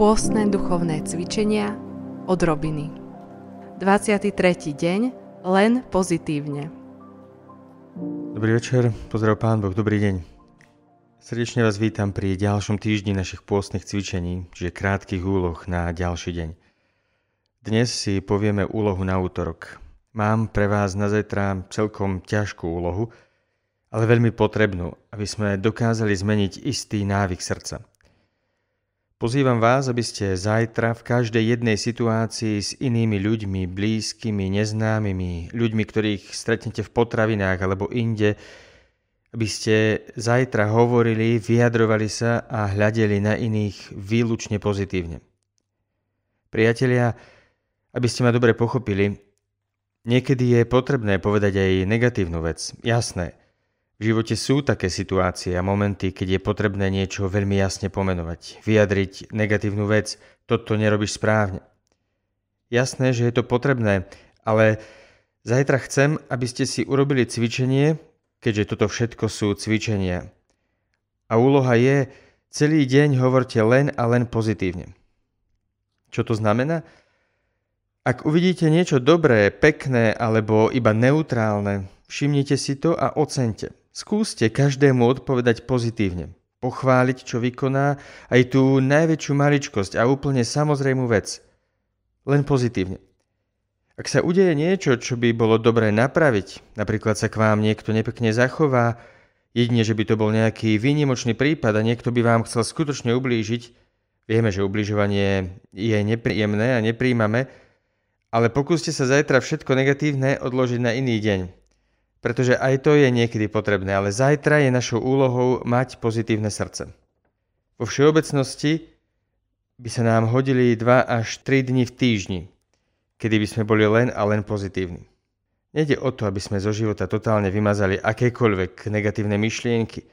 Pôstne duchovné cvičenia od Robiny 23. deň len pozitívne Dobrý večer, pozdrav Pán Boh, dobrý deň. Srdečne vás vítam pri ďalšom týždni našich pôstnych cvičení, čiže krátkých úloh na ďalší deň. Dnes si povieme úlohu na útorok. Mám pre vás na zajtra celkom ťažkú úlohu, ale veľmi potrebnú, aby sme dokázali zmeniť istý návyk srdca. Pozývam vás, aby ste zajtra v každej jednej situácii s inými ľuďmi, blízkymi, neznámymi, ľuďmi, ktorých stretnete v potravinách alebo inde, aby ste zajtra hovorili, vyjadrovali sa a hľadeli na iných výlučne pozitívne. Priatelia, aby ste ma dobre pochopili, niekedy je potrebné povedať aj negatívnu vec. Jasné, v živote sú také situácie a momenty, keď je potrebné niečo veľmi jasne pomenovať, vyjadriť negatívnu vec, toto nerobíš správne. Jasné, že je to potrebné, ale zajtra chcem, aby ste si urobili cvičenie, keďže toto všetko sú cvičenia. A úloha je, celý deň hovorte len a len pozitívne. Čo to znamená? Ak uvidíte niečo dobré, pekné alebo iba neutrálne, všimnite si to a ocente. Skúste každému odpovedať pozitívne. Pochváliť, čo vykoná, aj tú najväčšiu maličkosť a úplne samozrejmú vec. Len pozitívne. Ak sa udeje niečo, čo by bolo dobré napraviť, napríklad sa k vám niekto nepekne zachová, jedine, že by to bol nejaký výnimočný prípad a niekto by vám chcel skutočne ublížiť, vieme, že ubližovanie je nepríjemné a nepríjmame, ale pokúste sa zajtra všetko negatívne odložiť na iný deň pretože aj to je niekedy potrebné, ale zajtra je našou úlohou mať pozitívne srdce. Vo všeobecnosti by sa nám hodili 2 až 3 dni v týždni, kedy by sme boli len a len pozitívni. Nede o to, aby sme zo života totálne vymazali akékoľvek negatívne myšlienky,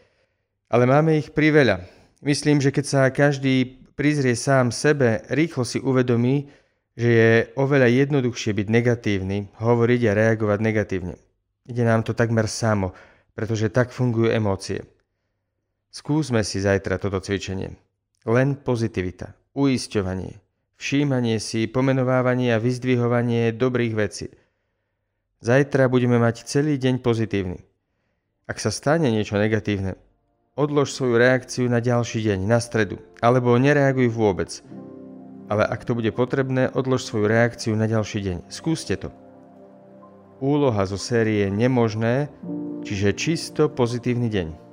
ale máme ich priveľa. Myslím, že keď sa každý prizrie sám sebe, rýchlo si uvedomí, že je oveľa jednoduchšie byť negatívny, hovoriť a reagovať negatívne. Ide nám to takmer samo, pretože tak fungujú emócie. Skúsme si zajtra toto cvičenie. Len pozitivita, uisťovanie, všímanie si, pomenovávanie a vyzdvihovanie dobrých vecí. Zajtra budeme mať celý deň pozitívny. Ak sa stane niečo negatívne, odlož svoju reakciu na ďalší deň, na stredu, alebo nereaguj vôbec. Ale ak to bude potrebné, odlož svoju reakciu na ďalší deň. Skúste to. Úloha zo série Nemožné, čiže čisto pozitívny deň.